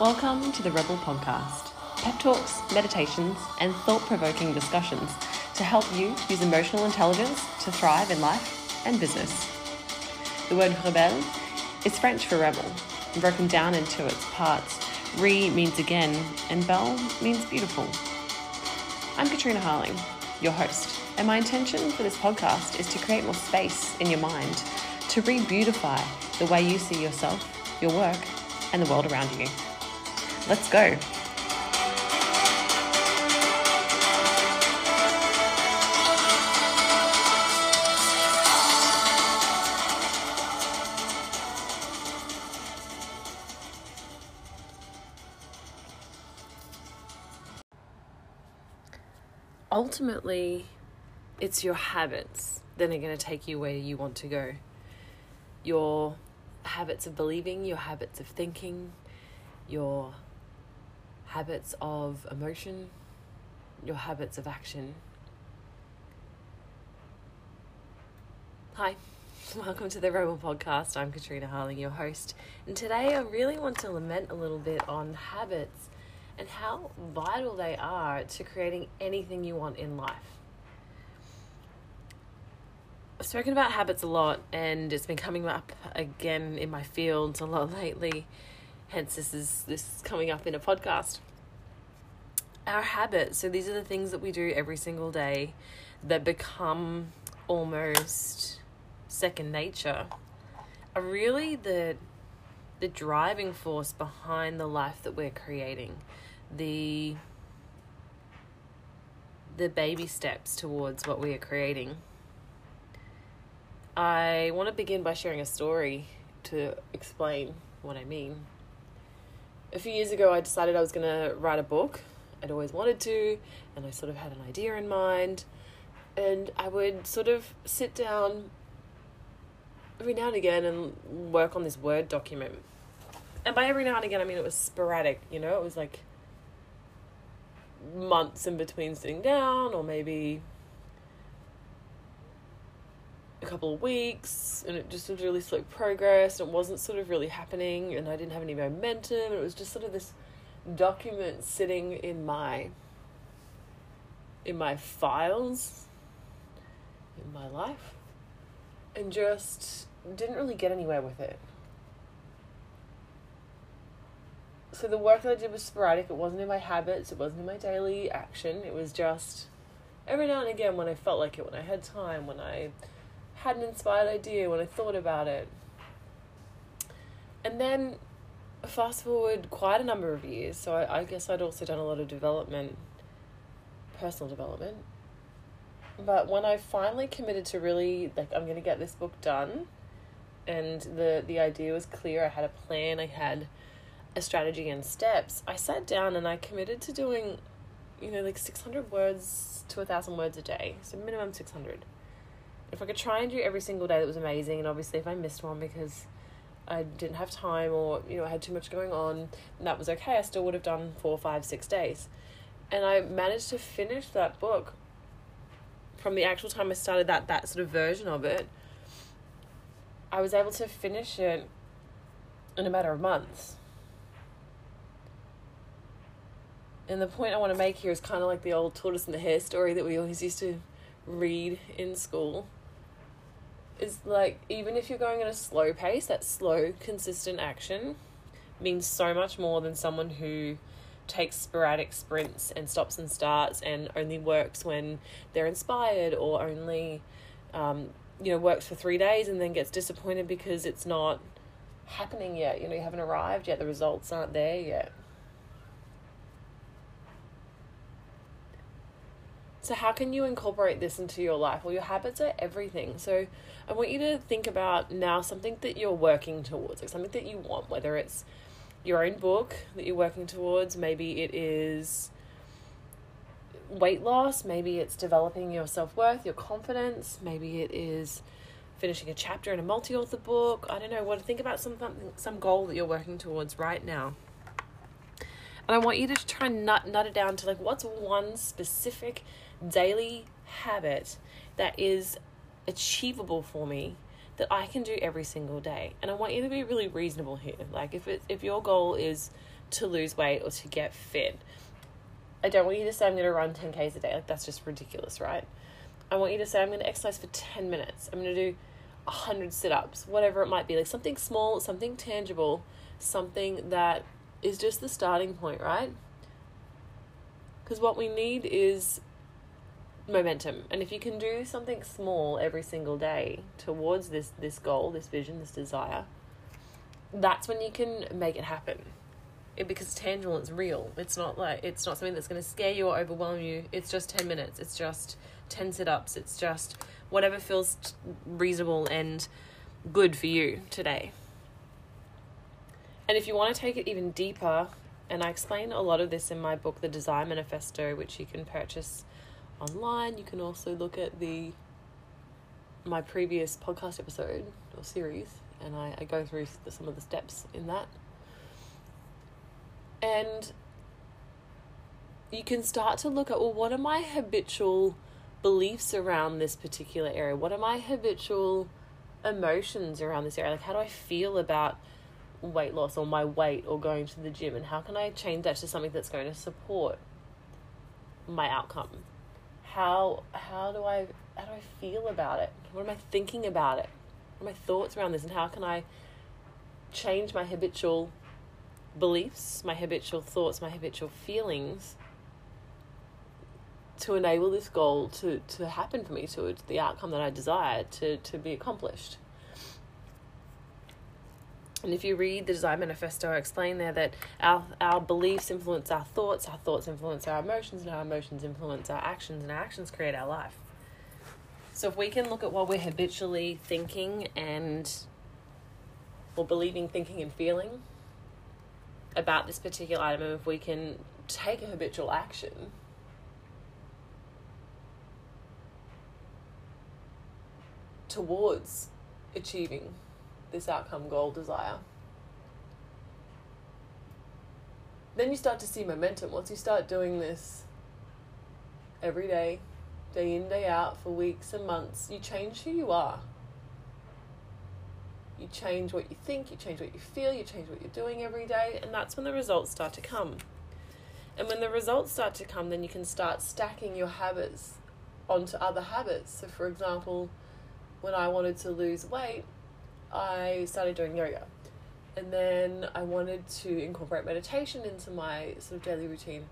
Welcome to the Rebelle Podcast pep talks, meditations, and thought provoking discussions to help you use emotional intelligence to thrive in life and business. The word rebelle is French for rebel, broken down into its parts. Re means again, and belle means beautiful. I'm Katrina Hahling, your host, and my intention for this podcast is to create more space in your mind to re beautify the way you see yourself, your work, and the world around you. Let's go. Ultimately, it's your habits that are going to take you where you want to go. Your habits of believing, your habits of thinking, your habits of emotion, your habits of action. Hi, welcome to the Rebelle Podcast. I'm Katrina Hahling, your host, and today I really want to lament a little bit on habits and how vital they are to creating anything you want in life. I've spoken about habits a lot, and it's been coming up again in my fields a lot lately hence this is this is coming up in a podcast. Our habits. So these are the things that we do every single day that become almost second nature are really the the driving force behind the life that we're creating. The the baby steps towards what we are creating. I want to begin by sharing a story to explain what i mean a few years ago, I decided I was going to write a book. I'd always wanted to, and I sort of had an idea in mind. And I would sort of sit down every now and again and work on this Word document. And by every now and again, I mean it was sporadic, you know, it was like months in between sitting down, or maybe couple of weeks and it just was really slow progress and it wasn't sort of really happening and I didn't have any momentum. It was just sort of this document sitting in my in my files in my life and just didn't really get anywhere with it. So the work that I did was sporadic. It wasn't in my habits. It wasn't in my daily action. It was just every now and again when I felt like it, when I had time, when I had an inspired idea when I thought about it. And then fast forward quite a number of years, so I, I guess I'd also done a lot of development, personal development. But when I finally committed to really like I'm gonna get this book done and the the idea was clear, I had a plan, I had a strategy and steps, I sat down and I committed to doing, you know, like six hundred words to a thousand words a day. So minimum six hundred if I could try and do every single day, that was amazing. And obviously, if I missed one because I didn't have time or you know I had too much going on, that was okay. I still would have done four, five, six days, and I managed to finish that book. From the actual time I started that that sort of version of it, I was able to finish it in a matter of months. And the point I want to make here is kind of like the old tortoise and the hare story that we always used to read in school is like even if you're going at a slow pace, that slow, consistent action means so much more than someone who takes sporadic sprints and stops and starts and only works when they're inspired or only um, you know works for three days and then gets disappointed because it's not happening yet. You know you haven't arrived yet. The results aren't there yet So, how can you incorporate this into your life? Well, your habits are everything. So, I want you to think about now something that you're working towards, like something that you want, whether it's your own book that you're working towards, maybe it is weight loss, maybe it's developing your self worth, your confidence, maybe it is finishing a chapter in a multi author book. I don't know what. To think about some some goal that you're working towards right now. And I want you to try and nut, nut it down to like what's one specific daily habit that is achievable for me that I can do every single day. And I want you to be really reasonable here. Like if it if your goal is to lose weight or to get fit. I don't want you to say I'm going to run 10Ks a day. Like, that's just ridiculous, right? I want you to say I'm going to exercise for 10 minutes. I'm going to do 100 sit ups, whatever it might be. Like something small, something tangible, something that is just the starting point, right? Because what we need is momentum. And if you can do something small every single day towards this this goal, this vision, this desire, that's when you can make it happen. It, because tangible, it's real. It's not like it's not something that's going to scare you or overwhelm you. It's just 10 minutes. It's just 10 sit-ups. It's just whatever feels reasonable and good for you today. And if you want to take it even deeper, and I explain a lot of this in my book, The Desire Manifesto, which you can purchase online. You can also look at the my previous podcast episode or series, and I, I go through some of the steps in that. And you can start to look at well, what are my habitual beliefs around this particular area? What are my habitual emotions around this area? Like, how do I feel about weight loss or my weight or going to the gym? And how can I change that to something that's going to support my outcome? How how do I how do I feel about it? What am I thinking about it? What are my thoughts around this? And how can I change my habitual beliefs, my habitual thoughts, my habitual feelings to enable this goal to, to happen for me, to the outcome that I desire to, to be accomplished. And if you read the Desire Manifesto, I explain there that our, our beliefs influence our thoughts, our thoughts influence our emotions, and our emotions influence our actions, and our actions create our life. So if we can look at what we're habitually thinking and or believing, thinking, and feeling about this particular item, and if we can take a habitual action towards achieving this outcome, goal, desire. Then you start to see momentum. Once you start doing this every day, day in, day out, for weeks and months, you change who you are. You change what you think, you change what you feel, you change what you're doing every day, and that's when the results start to come. And when the results start to come, then you can start stacking your habits onto other habits. So, for example, when I wanted to lose weight, I started doing yoga. And then I wanted to incorporate meditation into my sort of daily routine.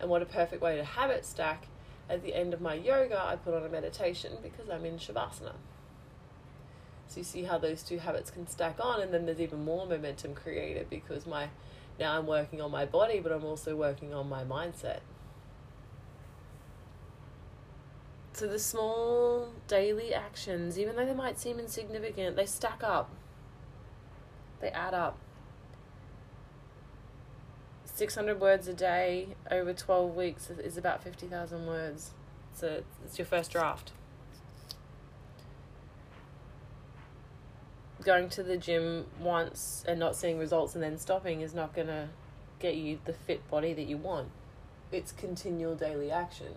And what a perfect way to habit stack. At the end of my yoga, I put on a meditation because I'm in Shavasana. So you see how those two habits can stack on, and then there's even more momentum created because my now I'm working on my body, but I'm also working on my mindset. So the small daily actions, even though they might seem insignificant, they stack up. They add up. 600 words a day over 12 weeks is about 50,000 words. So it's your first draft. Going to the gym once and not seeing results and then stopping is not going to get you the fit body that you want. It's continual daily action.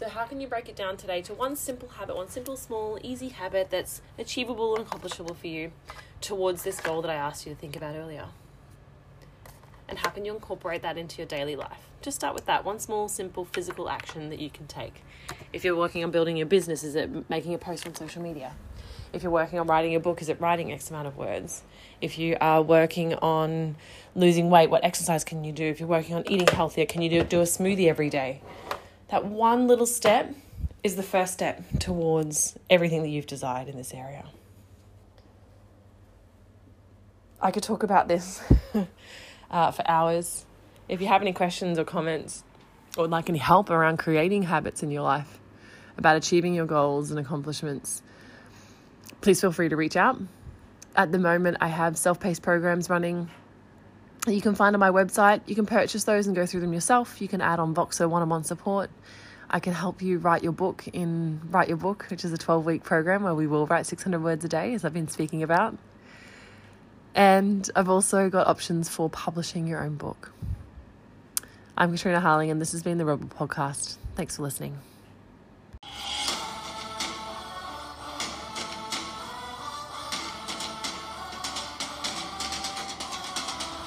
So, how can you break it down today to one simple habit, one simple, small, easy habit that's achievable and accomplishable for you towards this goal that I asked you to think about earlier? And how can you incorporate that into your daily life? Just start with that one small, simple physical action that you can take. If you're working on building your business, is it making a post on social media? If you're working on writing a book, is it writing X amount of words? If you are working on losing weight, what exercise can you do? If you're working on eating healthier, can you do, do a smoothie every day? That one little step is the first step towards everything that you've desired in this area. I could talk about this uh, for hours. If you have any questions or comments or would like any help around creating habits in your life, about achieving your goals and accomplishments, please feel free to reach out. At the moment, I have self paced programs running you can find on my website. You can purchase those and go through them yourself. You can add on Voxer one-on-one support. I can help you write your book in Write Your Book, which is a 12-week program where we will write 600 words a day, as I've been speaking about. And I've also got options for publishing your own book. I'm Katrina Hahling, and this has been the Rebelle Podcast. Thanks for listening.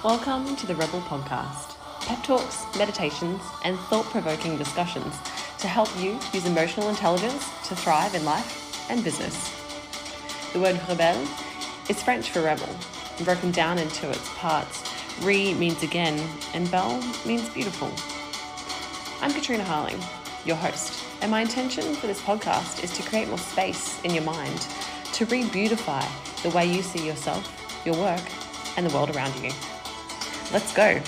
Welcome to the Rebelle Podcast pep talks, meditations, and thought provoking discussions to help you use emotional intelligence to thrive in life and business. The word rebelle is French for rebel, broken down into its parts. Re means again, and belle means beautiful. I'm Katrina Hahling, your host, and my intention for this podcast is to create more space in your mind to re beautify the way you see yourself, your work, and the world around you. Let's go.